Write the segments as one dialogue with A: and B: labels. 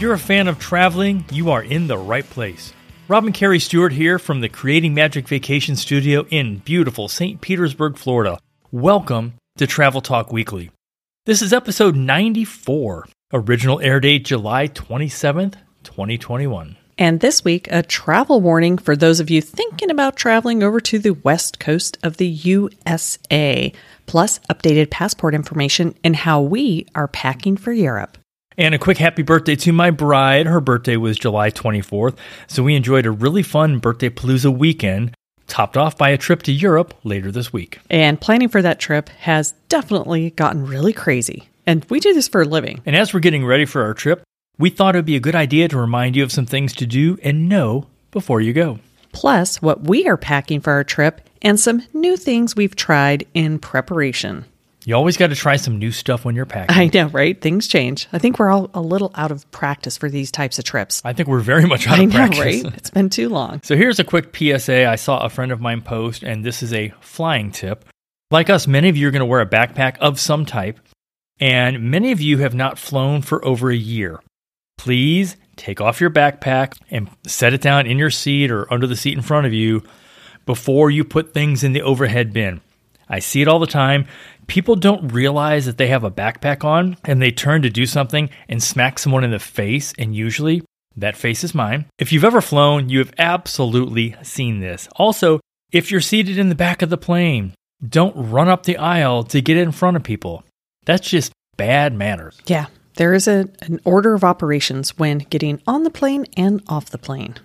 A: If you're a fan of traveling, you are in the right place. Rob and Kerri Stewart here from the Creating Magic Vacation Studio in beautiful St. Petersburg, Florida. Welcome to Travel Talk Weekly. This is episode 94, original air date July 27th, 2021.
B: And this week, a travel warning for those of you thinking about traveling over to the west coast of the USA, plus updated passport information and how we are packing for Europe.
A: And a quick happy birthday to my bride. Her birthday was July 24th, so we enjoyed a really fun birthday palooza weekend, topped off by a trip to Europe later this week.
B: And planning for that trip has definitely gotten really crazy. And we do this for a living.
A: And as we're getting ready for our trip, we thought it would be a good idea to remind you of some things to do and know before you go.
B: Plus, what we are packing for our trip and some new things we've tried in preparation.
A: You always got to try some new stuff when you're packing.
B: I know, right? Things change. I think we're all a little out of practice for these types of trips.
A: I think we're very much out
B: I
A: of
B: know,
A: practice.
B: right? It's been too long.
A: So here's a quick PSA I saw a friend of mine post, and this is a flying tip. Like us, many of you are going to wear a backpack of some type, and many of you have not flown for over a year. Please take off your backpack and set it down in your seat or under the seat in front of you before you put things in the overhead bin. I see it all the time. People don't realize that they have a backpack on and they turn to do something and smack someone in the face, and usually that face is mine. If you've ever flown, you have absolutely seen this. Also, if you're seated in the back of the plane, don't run up the aisle to get in front of people. That's just bad manners.
B: Yeah, there is a, an order of operations when getting on the plane and off the plane.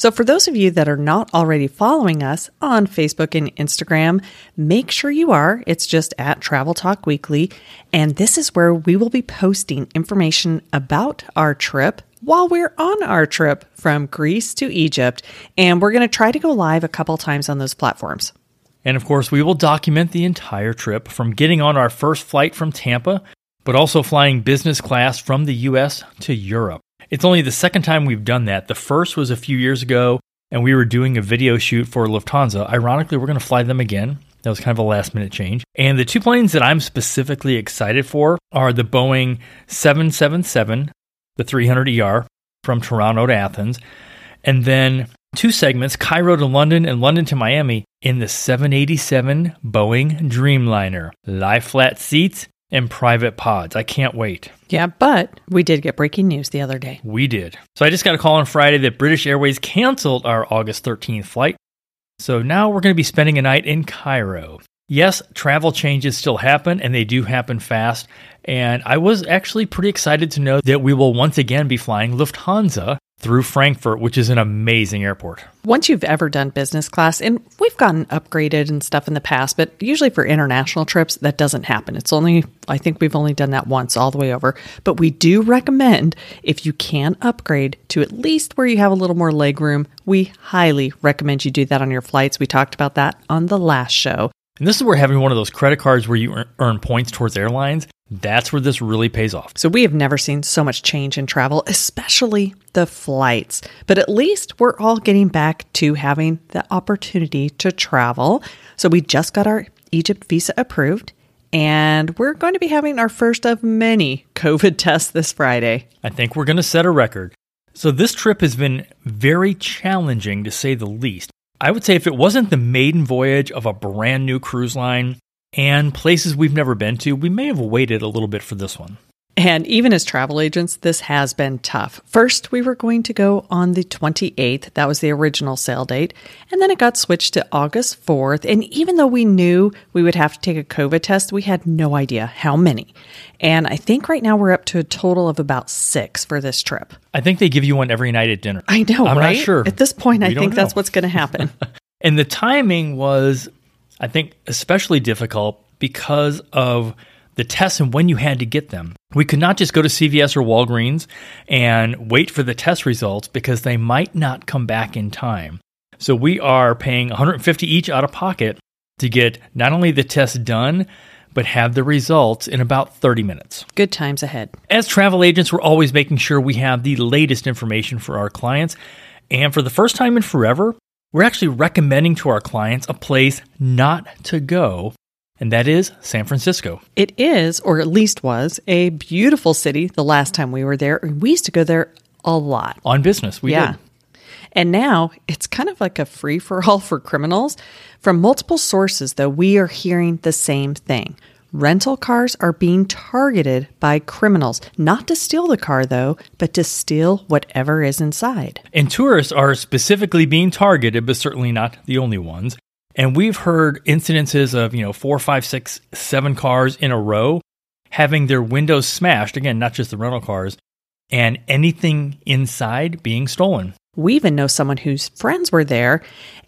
B: So, for those of you that are not already following us on Facebook and Instagram, make sure you are. It's just at Travel Talk Weekly. And this is where we will be posting information about our trip while we're on our trip from Greece to Egypt. And we're going to try to go live a couple times on those platforms.
A: And of course, we will document the entire trip from getting on our first flight from Tampa, but also flying business class from the US to Europe. It's only the second time we've done that. The first was a few years ago, and we were doing a video shoot for Lufthansa. Ironically, we're going to fly them again. That was kind of a last minute change. And the two planes that I'm specifically excited for are the Boeing 777, the 300ER from Toronto to Athens, and then two segments, Cairo to London and London to Miami, in the 787 Boeing Dreamliner. Lie flat seats and private pods. I can't wait.
B: Yeah, but we did get breaking news the other day.
A: We did. So I just got a call on Friday that British Airways canceled our August 13th flight. So now we're going to be spending a night in Cairo. Yes, travel changes still happen and they do happen fast. And I was actually pretty excited to know that we will once again be flying Lufthansa through Frankfurt, which is an amazing airport.
B: Once you've ever done business class, and we've gotten upgraded and stuff in the past, but usually for international trips, that doesn't happen. It's only, I think we've only done that once all the way over. But we do recommend if you can upgrade to at least where you have a little more leg room, we highly recommend you do that on your flights. We talked about that on the last show.
A: And this is where having one of those credit cards where you earn points towards airlines, that's where this really pays off.
B: So we have never seen so much change in travel, especially the flights. But at least we're all getting back to having the opportunity to travel. So we just got our Egypt visa approved. And we're going to be having our first of many COVID tests this Friday.
A: I think we're going to set a record. So, this trip has been very challenging to say the least. I would say if it wasn't the maiden voyage of a brand new cruise line and places we've never been to, we may have waited a little bit for this one.
B: And even as travel agents, this has been tough. First, we were going to go on the 28th. That was the original sale date. And then it got switched to August 4th. And even though we knew we would have to take a COVID test, we had no idea how many. And I think right now we're up to a total of about six for this trip.
A: I think they give you one every night at dinner.
B: I know,
A: I'm
B: right?
A: not sure.
B: At this point,
A: We
B: I think that's what's going to happen.
A: And the timing was, I think, especially difficult because of the tests and when you had to get them. We could not just go to CVS or Walgreens and wait for the test results because they might not come back in time. So we are paying 150 each out of pocket to get not only the test done, but have the results in about 30 minutes.
B: Good times ahead.
A: As travel agents, we're always making sure we have the latest information for our clients. And for the first time in forever, we're actually recommending to our clients a place not to go, and that is San Francisco.
B: It is, or at least was, a beautiful city the last time we were there. We used to go there a lot.
A: On business, we
B: yeah.
A: did.
B: And now it's kind of like a free for all for criminals. From multiple sources, though, we are hearing the same thing. Rental cars are being targeted by criminals, not to steal the car, though, but to steal whatever is inside.
A: And tourists are specifically being targeted, but certainly not the only ones. And we've heard incidences of, you know, four, five, six, seven cars in a row having their windows smashed. Again, not just the rental cars, and anything inside being stolen.
B: We even know someone whose friends were there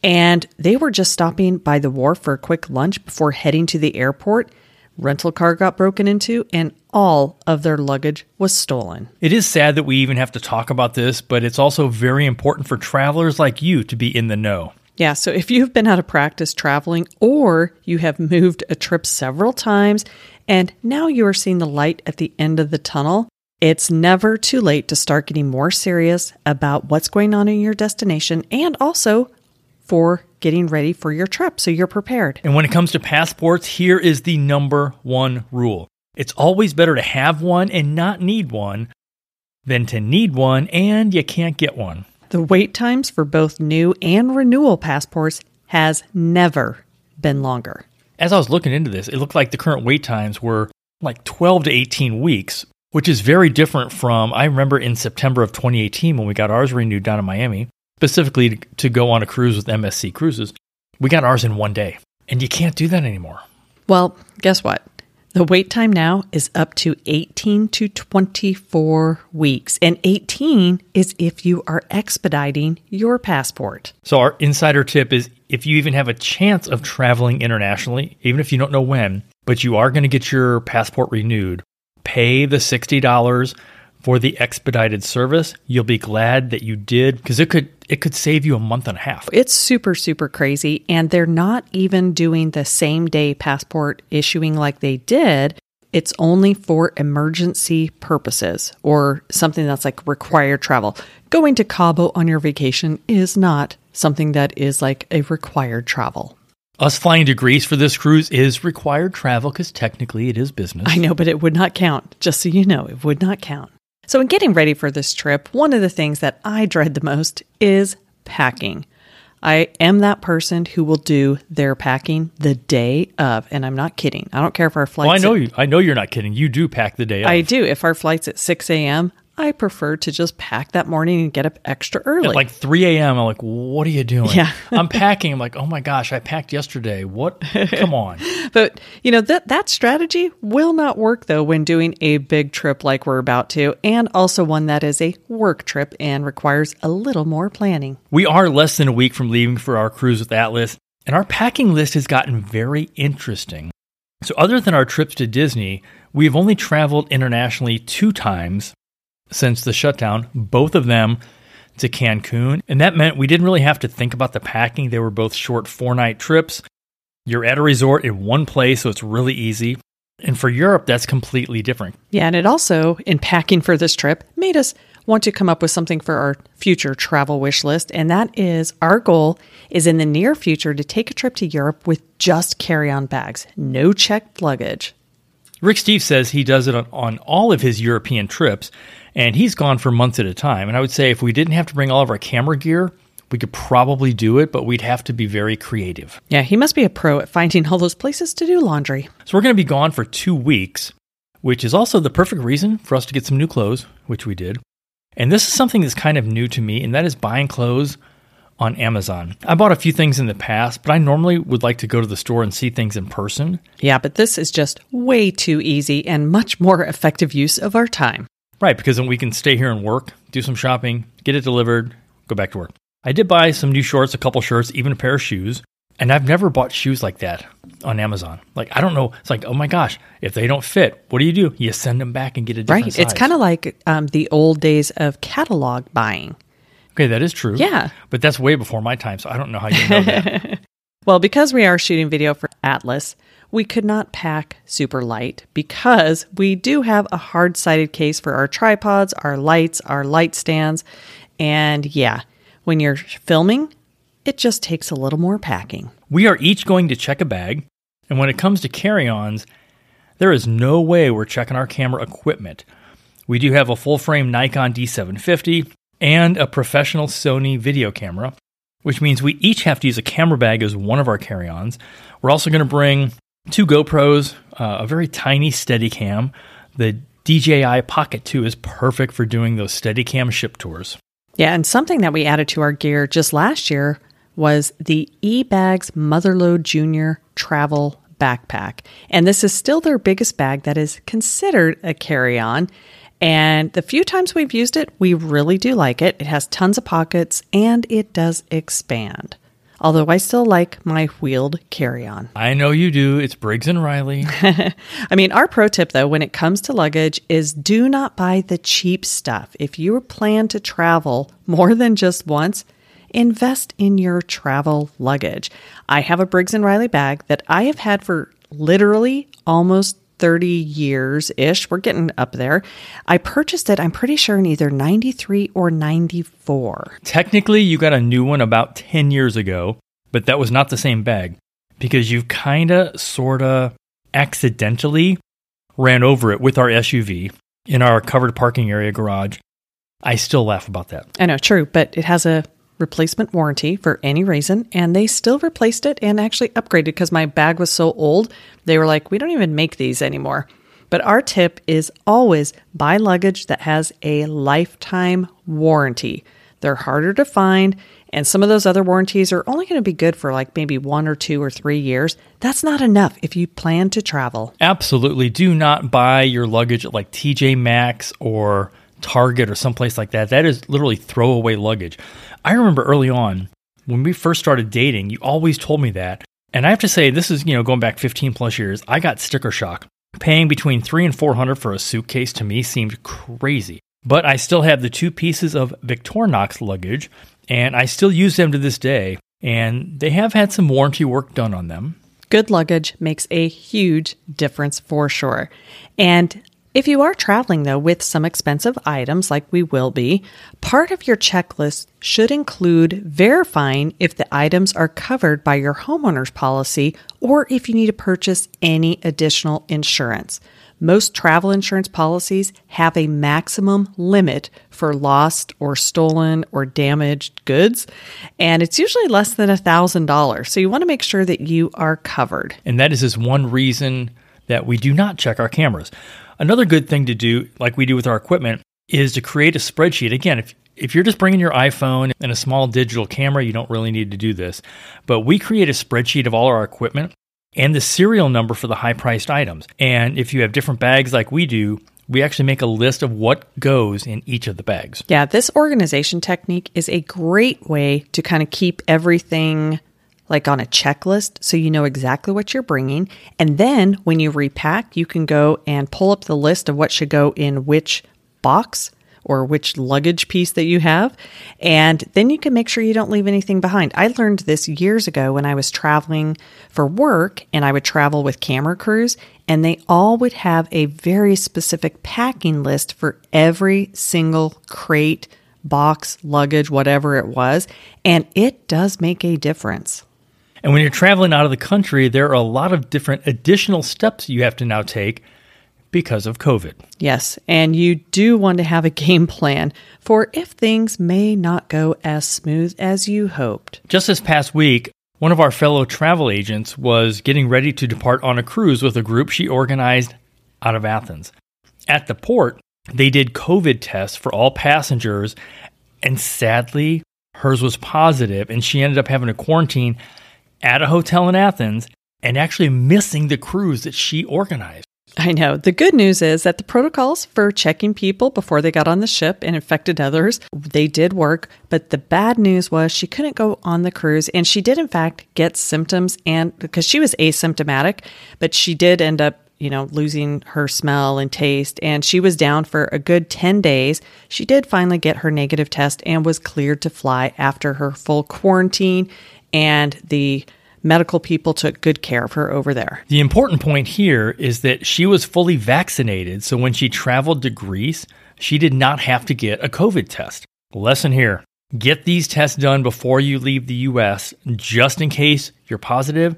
B: and they were just stopping by the wharf for a quick lunch before heading to the airport. Rental car got broken into and all of their luggage was stolen.
A: It is sad that we even have to talk about this, but it's also very important for travelers like you to be in the know.
B: Yeah, so if you've been out of practice traveling or you have moved a trip several times and now you are seeing the light at the end of the tunnel, it's never too late to start getting more serious about what's going on in your destination and also for getting ready for your trip so you're prepared.
A: And when it comes to passports, here is the number one rule it's always better to have one and not need one than to need one and you can't get one.
B: The wait times for both new and renewal passports has never been longer.
A: As I was looking into this, it looked like the current wait times were like 12 to 18 weeks, which is very different from I remember in September of 2018 when we got ours renewed down in Miami, specifically to, to go on a cruise with MSC Cruises. We got ours in one day, and you can't do that anymore.
B: Well, guess what? The wait time now is up to 18 to 24 weeks, and 18 is if you are expediting your passport.
A: So, our insider tip is if you even have a chance of traveling internationally, even if you don't know when, but you are going to get your passport renewed, pay the $60 for the expedited service. You'll be glad that you did because it could it could save you a month and a half.
B: It's super super crazy and they're not even doing the same day passport issuing like they did. It's only for emergency purposes or something that's like required travel. Going to Cabo on your vacation is not something that is like a required travel.
A: Us flying to Greece for this cruise is required travel because technically it is business.
B: I know, but it would not count. Just so you know, it would not count. So, in getting ready for this trip, one of the things that I dread the most is packing. I am that person who will do their packing the day of, and I'm not kidding. I don't care if our flights.
A: Oh, I know
B: at-
A: you. I know you're not kidding. You do pack the day.
B: I do. If our flight's at 6 a.m., I prefer to just pack that morning and get up extra early.
A: At like 3 a.m., I'm like, what are you doing?
B: Yeah.
A: I'm packing. I'm like, oh my gosh, I packed yesterday. What? Come on.
B: But you know that that strategy will not work though when doing a big trip like we're about to, and also one that is a work trip and requires a little more planning.
A: We are less than a week from leaving for our cruise with Atlas, and our packing list has gotten very interesting. So, other than our trips to Disney, we've only traveled internationally two times since the shutdown, both of them to Cancun. And that meant we didn't really have to think about the packing. They were both short four night trips. You're at a resort in one place, so it's really easy. And for Europe, that's completely different.
B: Yeah, and it also, in packing for this trip, made us want to come up with something for our future travel wish list. And that is our goal is in the near future to take a trip to Europe with just carry on bags, no checked luggage.
A: Rick Steves says he does it on, on all of his European trips, and he's gone for months at a time. And I would say if we didn't have to bring all of our camera gear, we could probably do it, but we'd have to be very creative.
B: Yeah, he must be a pro at finding all those places to do laundry.
A: So we're going to be gone for two weeks, which is also the perfect reason for us to get some new clothes, which we did. And this is something that's kind of new to me, and that is buying clothes on Amazon. I bought a few things in the past, but I normally would like to go to the store and see things in person.
B: Yeah, but this is just way too easy and much more effective use of our time.
A: Right, because then we can stay here and work, do some shopping, get it delivered, go back to work. I did buy some new shorts, a couple shirts, even a pair of shoes. And I've never bought shoes like that on Amazon. Like I don't know. It's like oh my gosh, if they don't fit, what do you do? You send them back and get a different
B: Right. It's kind of like um, the old days of catalog buying.
A: okay. That is true.
B: Yeah.
A: but that's way before my time, so I don't know how you know that.
B: Well, because we are shooting video for Atlas, we could not pack super light because we do have a hard sided case for our tripods, our lights, our light stands. And yeah, when you're filming, it just takes a little more packing.
A: we are each going to check a bag, and when it comes to carry-ons, there is no way we're checking our camera equipment. We do have a full-frame Nikon D750 and a professional Sony video camera, which means we each have to use a camera bag as one of our carry-ons. We're also going to bring two GoPros, uh, a very tiny Steadicam. The DJI Pocket 2 is perfect for doing those Steadicam ship tours.
B: Yeah, and something that we added to our gear just last year was the eBags Mother Lode Junior Travel Backpack. And this is still their biggest bag that is considered a carry on. And the few times we've used it, we really do like it. It has tons of pockets and it does expand. Although I still like my wheeled carry on.
A: I know you do. It's Briggs and Riley.
B: I mean, our pro tip though, when it comes to luggage, is do not buy the cheap stuff. If you plan to travel more than just once, invest in your travel luggage. I have a Briggs and Riley bag that I have had for literally almost 30 years ish. We're getting up there. I purchased it, I'm pretty sure, in either 93 or 94.
A: Technically, you got a new one about 10 years ago, but that was not the same bag because you kind of, sort of, accidentally ran over it with our SUV in our covered parking area garage. I still laugh about that.
B: I know, true, but it has a replacement warranty for any reason, and they still replaced it and actually upgraded because my bag was so old. They were like, we don't even make these anymore. But our tip is always buy luggage that has a lifetime warranty. They're harder to find, and some of those other warranties are only going to be good for like maybe one or two or three years. That's not enough if you plan to travel.
A: Absolutely. Do not buy your luggage at like TJ Maxx or Target or someplace like that. That is literally throwaway luggage. I remember early on when we first started dating, you always told me that. And I have to say, this is, you know, going back 15 plus years, I got sticker shock. Paying between three and 400 for a suitcase to me seemed crazy. But I still have the two pieces of Victorinox luggage, and I still use them to this day. And they have had some warranty work done on them.
B: Good luggage makes a huge difference for sure. And if you are traveling, though, with some expensive items like we will be, part of your checklist should include verifying if the items are covered by your homeowner's policy or if you need to purchase any additional insurance. Most travel insurance policies have a maximum limit for lost or stolen or damaged goods, and it's usually less than $1,000. So you want to make sure that you are covered.
A: And that is just one reason that we do not check our cameras. Another good thing to do, like we do with our equipment, is to create a spreadsheet. Again, if if you're just bringing your iPhone and a small digital camera, you don't really need to do this. But we create a spreadsheet of all our equipment and the serial number for the high priced items. And if you have different bags like we do, we actually make a list of what goes in each of the bags.
B: Yeah, this organization technique is a great way to kind of keep everything like on a checklist so you know exactly what you're bringing. And then when you repack, you can go and pull up the list of what should go in which box or which luggage piece that you have. And then you can make sure you don't leave anything behind. I learned this years ago when I was traveling for work and I would travel with camera crews, and they all would have a very specific packing list for every single crate, box, luggage, whatever it was. And it does make a difference.
A: And when you're traveling out of the country, there are a lot of different additional steps you have to now take because of COVID.
B: Yes, and you do want to have a game plan for if things may not go as smooth as you hoped.
A: Just this past week, one of our fellow travel agents was getting ready to depart on a cruise with a group she organized out of Athens. At the port, they did COVID tests for all passengers, and sadly, hers was positive, and she ended up having to quarantine at a hotel in Athens and actually missing the cruise that she organized.
B: I know. The good news is that the protocols for checking people before they got on the ship and infected others, they did work, but the bad news was she couldn't go on the cruise and she did in fact get symptoms and because she was asymptomatic, but she did end up you know, losing her smell and taste. And she was down for a good 10 days. She did finally get her negative test and was cleared to fly after her full quarantine. And the medical people took good care of her over there.
A: The important point here is that she was fully vaccinated. So when she traveled to Greece, she did not have to get a COVID test. Lesson here get these tests done before you leave the US, just in case you're positive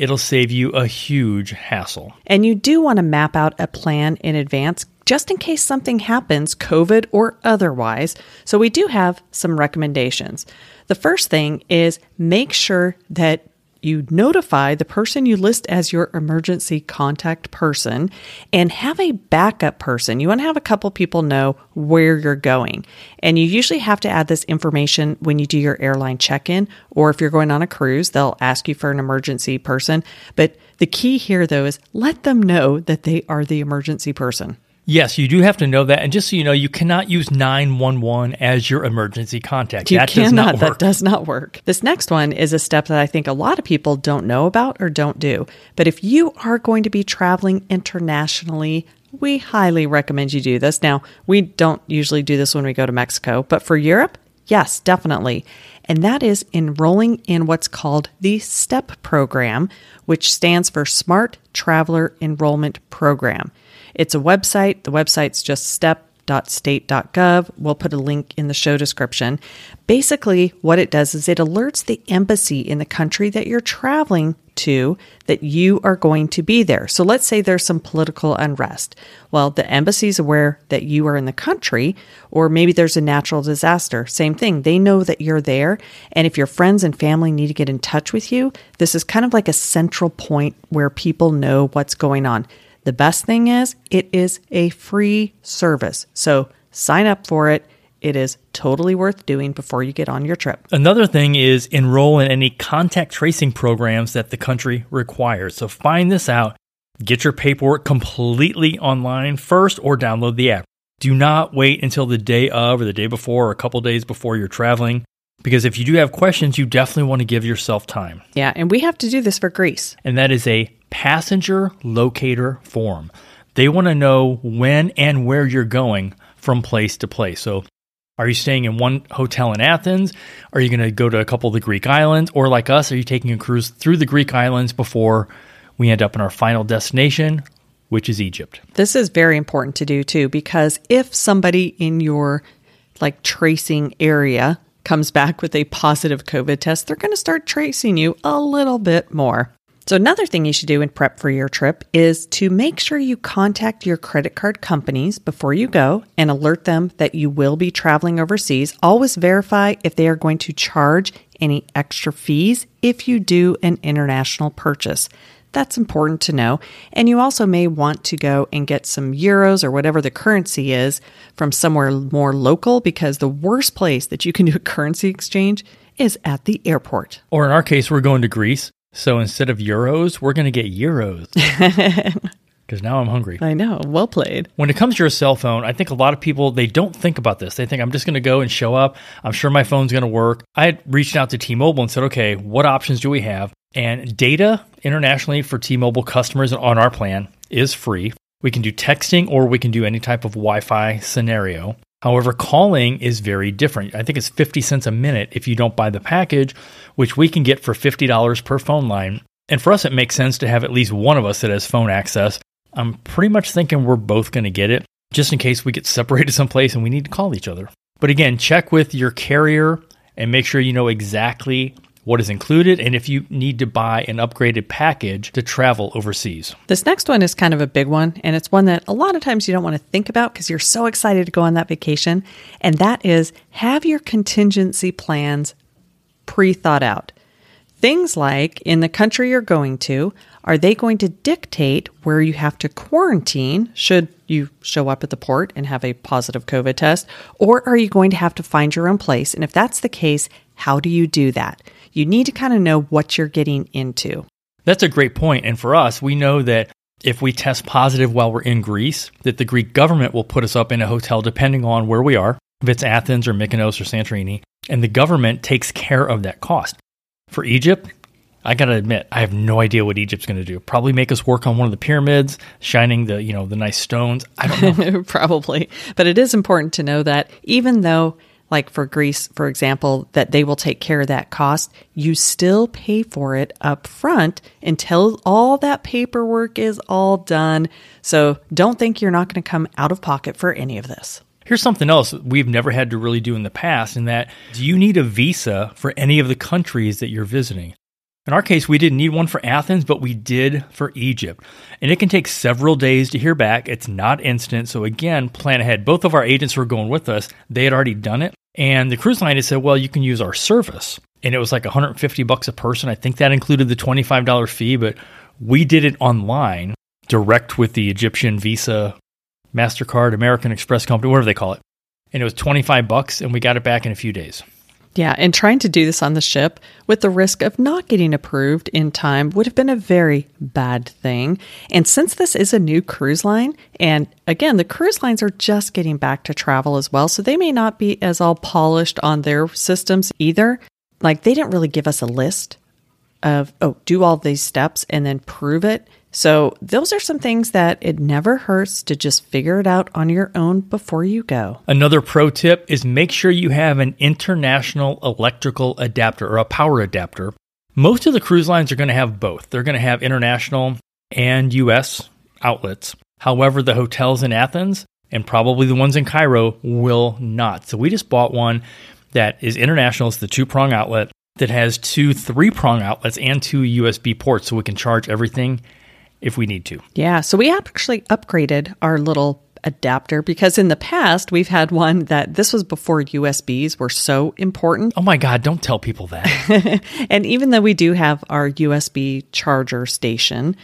A: it'll save you a huge hassle.
B: And you do want to map out a plan in advance just in case something happens, COVID or otherwise. So we do have some recommendations. The first thing is make sure that you notify the person you list as your emergency contact person and have a backup person. You want to have a couple people know where you're going. And you usually have to add this information when you do your airline check in, or if you're going on a cruise, they'll ask you for an emergency person. But the key here, though, is let them know that they are the emergency person.
A: Yes, you do have to know that. And just so you know, you cannot use 911 as your emergency contact.
B: You
A: that
B: cannot.
A: Does
B: that does not work. This next one is a step that I think a lot of people don't know about or don't do. But if you are going to be traveling internationally, we highly recommend you do this. Now, we don't usually do this when we go to Mexico, but for Europe, yes, definitely. And that is enrolling in what's called the STEP program, which stands for Smart Traveler Enrollment Program. It's a website. The website's just step.state.gov. We'll put a link in the show description. Basically, what it does is it alerts the embassy in the country that you're traveling to that you are going to be there. So let's say there's some political unrest. Well, the embassy's aware that you are in the country, or maybe there's a natural disaster. Same thing. They know that you're there. And if your friends and family need to get in touch with you, this is kind of like a central point where people know what's going on. The best thing is, it is a free service. So sign up for it. It is totally worth doing before you get on your trip.
A: Another thing is enroll in any contact tracing programs that the country requires. So find this out. Get your paperwork completely online first or download the app. Do not wait until the day of or the day before or a couple days before you're traveling because if you do have questions, you definitely want to give yourself time.
B: Yeah, and we have to do this for Greece.
A: And that is a passenger locator form. They want to know when and where you're going from place to place. So, are you staying in one hotel in Athens? Are you going to go to a couple of the Greek islands? Or, like us, are you taking a cruise through the Greek islands before we end up in our final destination, which is Egypt?
B: This is very important to do too, because if somebody in your like tracing area comes back with a positive COVID test, they're going to start tracing you a little bit more. So, another thing you should do in prep for your trip is to make sure you contact your credit card companies before you go and alert them that you will be traveling overseas. Always verify if they are going to charge any extra fees if you do an international purchase. That's important to know. And you also may want to go and get some euros or whatever the currency is from somewhere more local because the worst place that you can do a currency exchange is at the airport.
A: Or in our case, we're going to Greece. So instead of euros, we're going to get gyros. Because now I'm hungry.
B: I know. Well played.
A: When it comes to your cell phone, I think a lot of people they don't think about this. They think I'm just going to go and show up. I'm sure my phone's going to work. I had reached out to T-Mobile and said, "Okay, what options do we have?" And data internationally for T-Mobile customers on our plan is free. We can do texting or we can do any type of Wi-Fi scenario. However, calling is very different. I think it's 50 cents a minute if you don't buy the package, which we can get for $50 per phone line. And for us, it makes sense to have at least one of us that has phone access. I'm pretty much thinking we're both going to get it just in case we get separated someplace and we need to call each other. But again, check with your carrier and make sure you know exactly what is included, and if you need to buy an upgraded package to travel overseas.
B: This next one is kind of a big one, and it's one that a lot of times you don't want to think about because you're so excited to go on that vacation. And that is have your contingency plans pre thought out. Things like in the country you're going to, are they going to dictate where you have to quarantine should you show up at the port and have a positive COVID test? Or are you going to have to find your own place? And if that's the case, how do you do that? You need to kind of know what you're getting into.
A: That's a great point. And for us, we know that if we test positive while we're in Greece, that the Greek government will put us up in a hotel depending on where we are, if it's Athens or Mykonos or Santorini, and the government takes care of that cost. For Egypt, I got to admit, I have no idea what Egypt's going to do. Probably make us work on one of the pyramids, shining the, you know, the nice stones. I don't know.
B: Probably. But it is important to know that even though like for Greece, for example, that they will take care of that cost, you still pay for it up front until all that paperwork is all done. So don't think you're not going to come out of pocket for any of this.
A: Here's something else we've never had to really do in the past, in that do you need a visa for any of the countries that you're visiting? In our case, we didn't need one for Athens, but we did for Egypt. And it can take several days to hear back. It's not instant. So, again, plan ahead. Both of our agents were going with us, they had already done it. And the cruise line had said, well, you can use our service. And it was like 150 bucks a person. I think that included the $25 fee, but we did it online, direct with the Egyptian Visa, MasterCard, American Express Company, whatever they call it. And it was 25 bucks, and we got it back in a few days.
B: Yeah, and trying to do this on the ship with the risk of not getting approved in time would have been a very bad thing. And since this is a new cruise line, and again, the cruise lines are just getting back to travel as well, so they may not be as all polished on their systems either. Like they didn't really give us a list of, oh, do all these steps and then prove it. So, those are some things that it never hurts to just figure it out on your own before you go.
A: Another pro tip is make sure you have an international electrical adapter or a power adapter. Most of the cruise lines are going to have both. They're going to have international and US outlets. However, the hotels in Athens and probably the ones in Cairo will not. So, we just bought one that is international. It's the two prong outlet that has two three prong outlets and two USB ports so we can charge everything if we need to.
B: Yeah. So we actually upgraded our little adapter because in the past we've had one that this was before USBs were so important.
A: Oh my God, don't tell people that.
B: and even though we do have our USB charger station,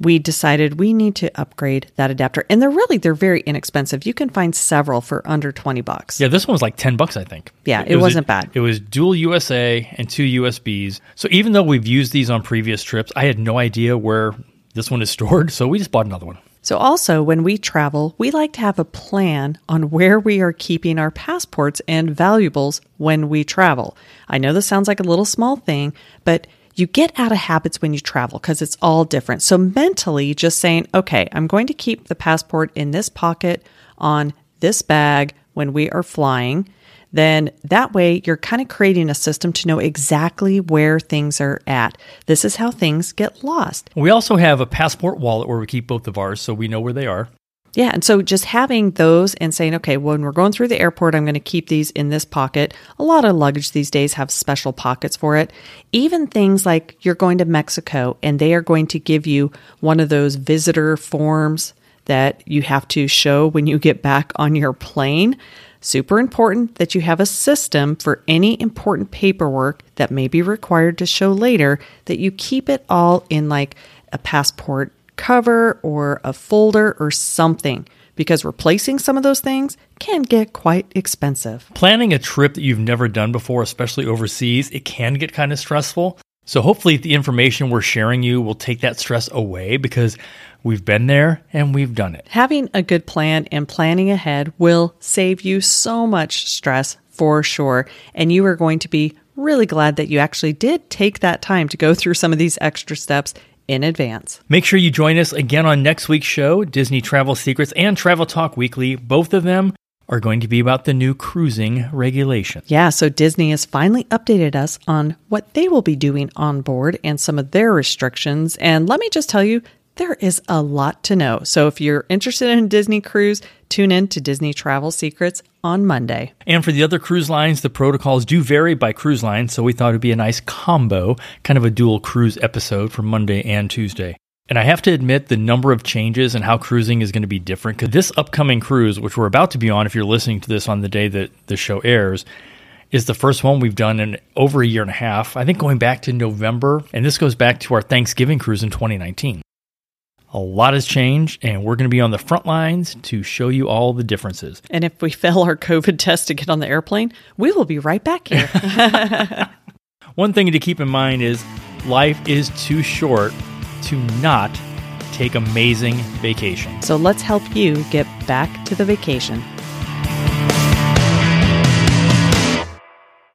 B: we decided we need to upgrade that adapter. And they're really they're very inexpensive. You can find several for under 20 bucks.
A: Yeah, this one was like 10 bucks, I think.
B: Yeah, it, it was, not bad.
A: It was dual USA and two USBs. So even though we've used these on previous trips, I had no idea where this one is stored, so we just bought another one.
B: So, also, when we travel, we like to have a plan on where we are keeping our passports and valuables when we travel. I know this sounds like a little small thing, but you get out of habits when you travel because it's all different. So, mentally, just saying, okay, I'm going to keep the passport in this pocket on this bag when we are flying then that way you're kind of creating a system to know exactly where things are at. This is how things get lost.
A: We also have a passport wallet where we keep both of ours so we know where they are.
B: Yeah. And so just having those and saying, okay, when we're going through the airport, I'm going to keep these in this pocket. A lot of luggage these days have special pockets for it. Even things like you're going to Mexico and they are going to give you one of those visitor forms that you have to show when you get back on your plane. Super important that you have a system for any important paperwork that may be required to show later, that you keep it all in like a passport cover or a folder or something because replacing some of those things can get quite expensive.
A: Planning a trip that you've never done before, especially overseas, it can get kind of stressful. So hopefully the information we're sharing you will take that stress away because We've been there and we've done it.
B: Having a good plan and planning ahead will save you so much stress for sure. And you are going to be really glad that you actually did take that time to go through some of these extra steps in advance.
A: Make sure you join us again on next week's show, Disney Travel Secrets and Travel Talk Weekly. Both of them are going to be about the new cruising regulations.
B: Yeah, so Disney has finally updated us on what they will be doing on board and some of their restrictions. And let me just tell you, there is a lot to know. So if you're interested in Disney cruise, tune in to Disney Travel Secrets on Monday.
A: And for the other cruise lines, the protocols do vary by cruise line, so we thought it'd be a nice combo, kind of a dual cruise episode for Monday and Tuesday. And I have to admit, the number of changes and how cruising is going to be different. Because this upcoming cruise, which we're about to be on, if you're listening to this on the day that the show airs, is the first one we've done in over a year and a half. I think going back to November, and this goes back to our Thanksgiving cruise in 2019. A lot has changed, and we're going to be on the front lines to show you all the differences.
B: And if we fail our COVID test to get on the airplane, we will be right back here.
A: One thing to keep in mind is life is too short to not take amazing vacations.
B: So let's help you get back to the vacation.